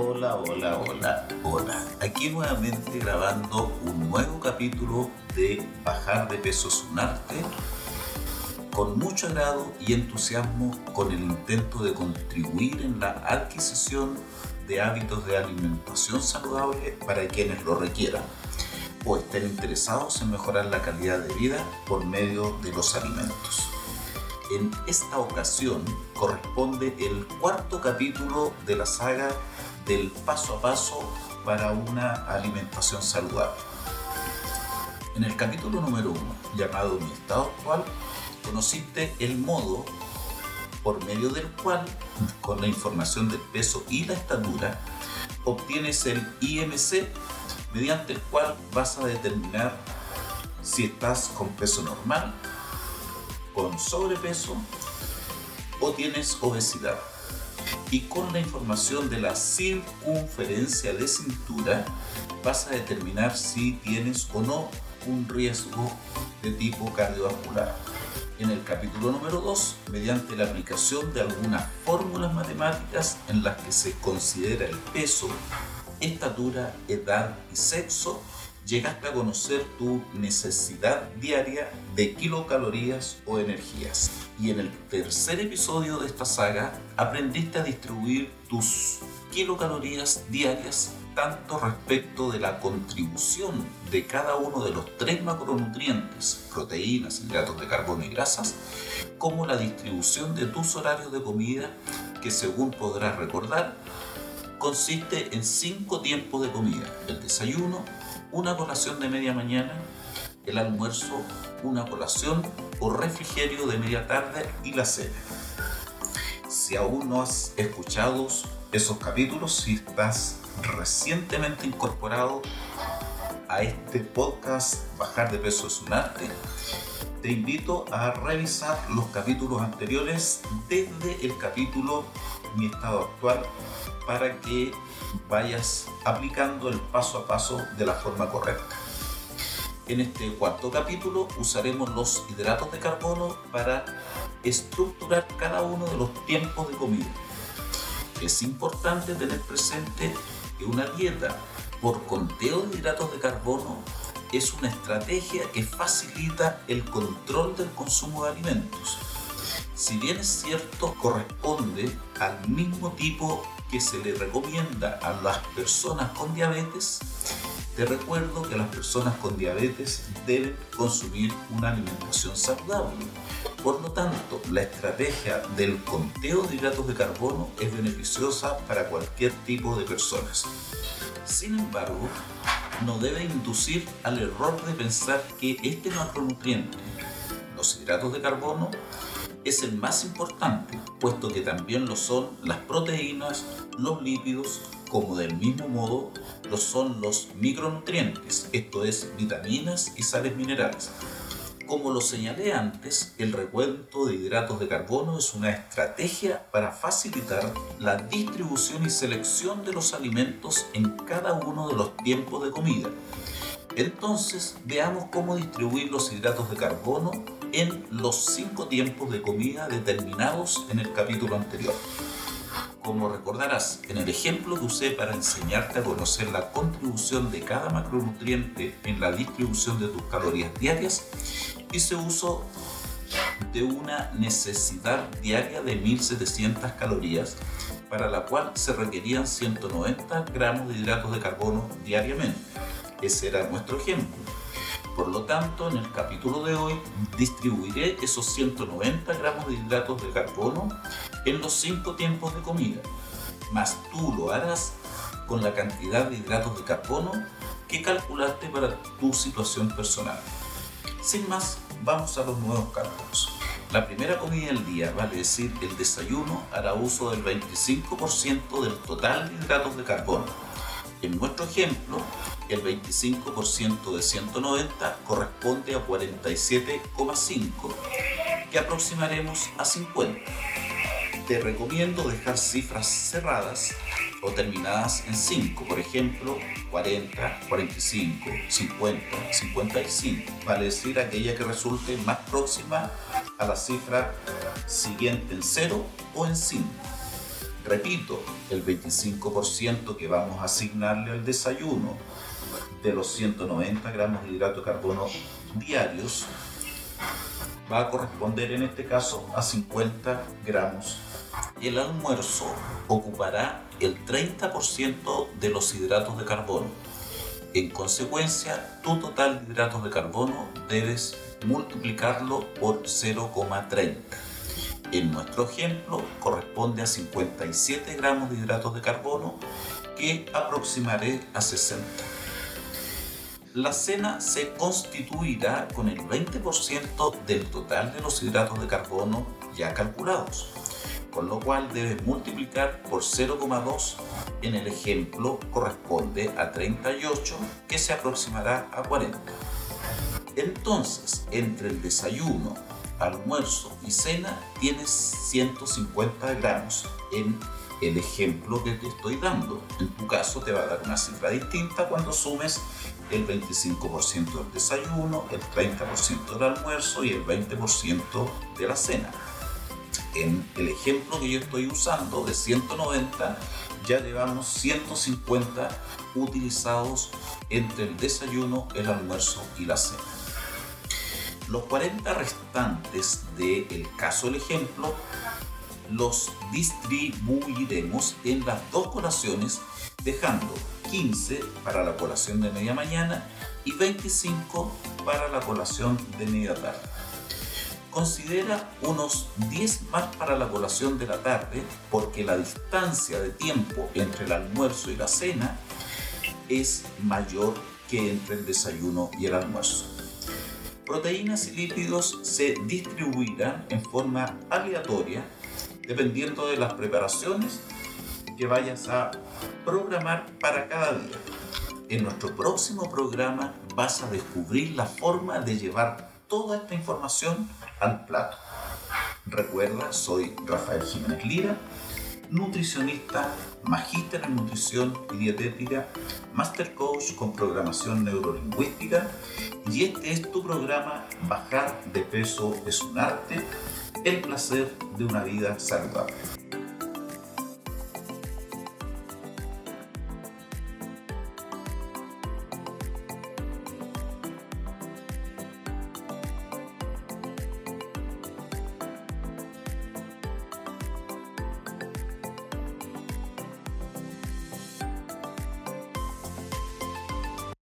Hola, hola, hola, hola. Aquí nuevamente grabando un nuevo capítulo de Bajar de peso es un arte con mucho agrado y entusiasmo con el intento de contribuir en la adquisición de hábitos de alimentación saludable para quienes lo requieran o estén interesados en mejorar la calidad de vida por medio de los alimentos. En esta ocasión corresponde el cuarto capítulo de la saga del paso a paso para una alimentación saludable. En el capítulo número uno, llamado Mi estado actual, conociste el modo por medio del cual, con la información del peso y la estatura, obtienes el IMC, mediante el cual vas a determinar si estás con peso normal, con sobrepeso o tienes obesidad y con la información de la circunferencia de cintura vas a determinar si tienes o no un riesgo de tipo cardiovascular. En el capítulo número 2, mediante la aplicación de algunas fórmulas matemáticas en las que se considera el peso, estatura, edad y sexo, llegaste a conocer tu necesidad diaria de kilocalorías o energías. Y en el tercer episodio de esta saga aprendiste a distribuir tus kilocalorías diarias tanto respecto de la contribución de cada uno de los tres macronutrientes, proteínas, hidratos de carbono y grasas, como la distribución de tus horarios de comida, que según podrás recordar, consiste en cinco tiempos de comida, el desayuno, una colación de media mañana, el almuerzo, una colación o refrigerio de media tarde. Y la cena. Si aún no has escuchado esos capítulos, si estás recientemente incorporado a este podcast Bajar de peso es un arte, te invito a revisar los capítulos anteriores desde el capítulo Mi estado actual para que vayas aplicando el paso a paso de la forma correcta. En este cuarto capítulo usaremos los hidratos de carbono para estructurar cada uno de los tiempos de comida. Es importante tener presente que una dieta por conteo de hidratos de carbono es una estrategia que facilita el control del consumo de alimentos. Si bien es cierto, corresponde al mismo tipo que se le recomienda a las personas con diabetes, te recuerdo que las personas con diabetes deben consumir una alimentación saludable. Por lo tanto, la estrategia del conteo de hidratos de carbono es beneficiosa para cualquier tipo de personas. Sin embargo, no debe inducir al error de pensar que este macronutriente, los hidratos de carbono, es el más importante, puesto que también lo son las proteínas, los lípidos, como del mismo modo lo son los micronutrientes, esto es vitaminas y sales minerales. Como lo señalé antes, el recuento de hidratos de carbono es una estrategia para facilitar la distribución y selección de los alimentos en cada uno de los tiempos de comida. Entonces, veamos cómo distribuir los hidratos de carbono en los cinco tiempos de comida determinados en el capítulo anterior. Como recordarás, en el ejemplo que usé para enseñarte a conocer la contribución de cada macronutriente en la distribución de tus calorías diarias, hice uso de una necesidad diaria de 1700 calorías, para la cual se requerían 190 gramos de hidratos de carbono diariamente. Ese era nuestro ejemplo. Por lo tanto, en el capítulo de hoy distribuiré esos 190 gramos de hidratos de carbono en los 5 tiempos de comida. Mas tú lo harás con la cantidad de hidratos de carbono que calculaste para tu situación personal. Sin más, vamos a los nuevos cálculos. La primera comida del día, vale decir el desayuno, hará uso del 25% del total de hidratos de carbono. En nuestro ejemplo, el 25% de 190 corresponde a 47,5 que aproximaremos a 50. Te recomiendo dejar cifras cerradas o terminadas en 5, por ejemplo 40, 45, 50, 55, vale decir aquella que resulte más próxima a la cifra siguiente en 0 o en 5. Repito, el 25% que vamos a asignarle al desayuno de los 190 gramos de hidrato de carbono diarios va a corresponder en este caso a 50 gramos. El almuerzo ocupará el 30% de los hidratos de carbono. En consecuencia, tu total de hidratos de carbono debes multiplicarlo por 0,30. En nuestro ejemplo corresponde a 57 gramos de hidratos de carbono que aproximaré a 60 la cena se constituirá con el 20% del total de los hidratos de carbono ya calculados, con lo cual debes multiplicar por 0,2 en el ejemplo corresponde a 38 que se aproximará a 40. Entonces, entre el desayuno, almuerzo y cena tienes 150 gramos en el ejemplo que te estoy dando. En tu caso te va a dar una cifra distinta cuando sumes el 25% del desayuno, el 30% del almuerzo y el 20% de la cena. En el ejemplo que yo estoy usando de 190, ya llevamos 150 utilizados entre el desayuno, el almuerzo y la cena. Los 40 restantes del caso del ejemplo los distribuiremos en las dos colaciones dejando 15 para la colación de media mañana y 25 para la colación de media tarde. Considera unos 10 más para la colación de la tarde porque la distancia de tiempo entre el almuerzo y la cena es mayor que entre el desayuno y el almuerzo. Proteínas y lípidos se distribuirán en forma aleatoria dependiendo de las preparaciones que vayas a programar para cada día. En nuestro próximo programa vas a descubrir la forma de llevar toda esta información al plato. Recuerda, soy Rafael Jiménez Lira, nutricionista, magíster en nutrición y dietética, master coach con programación neurolingüística y este es tu programa Bajar de peso es un arte, el placer de una vida saludable.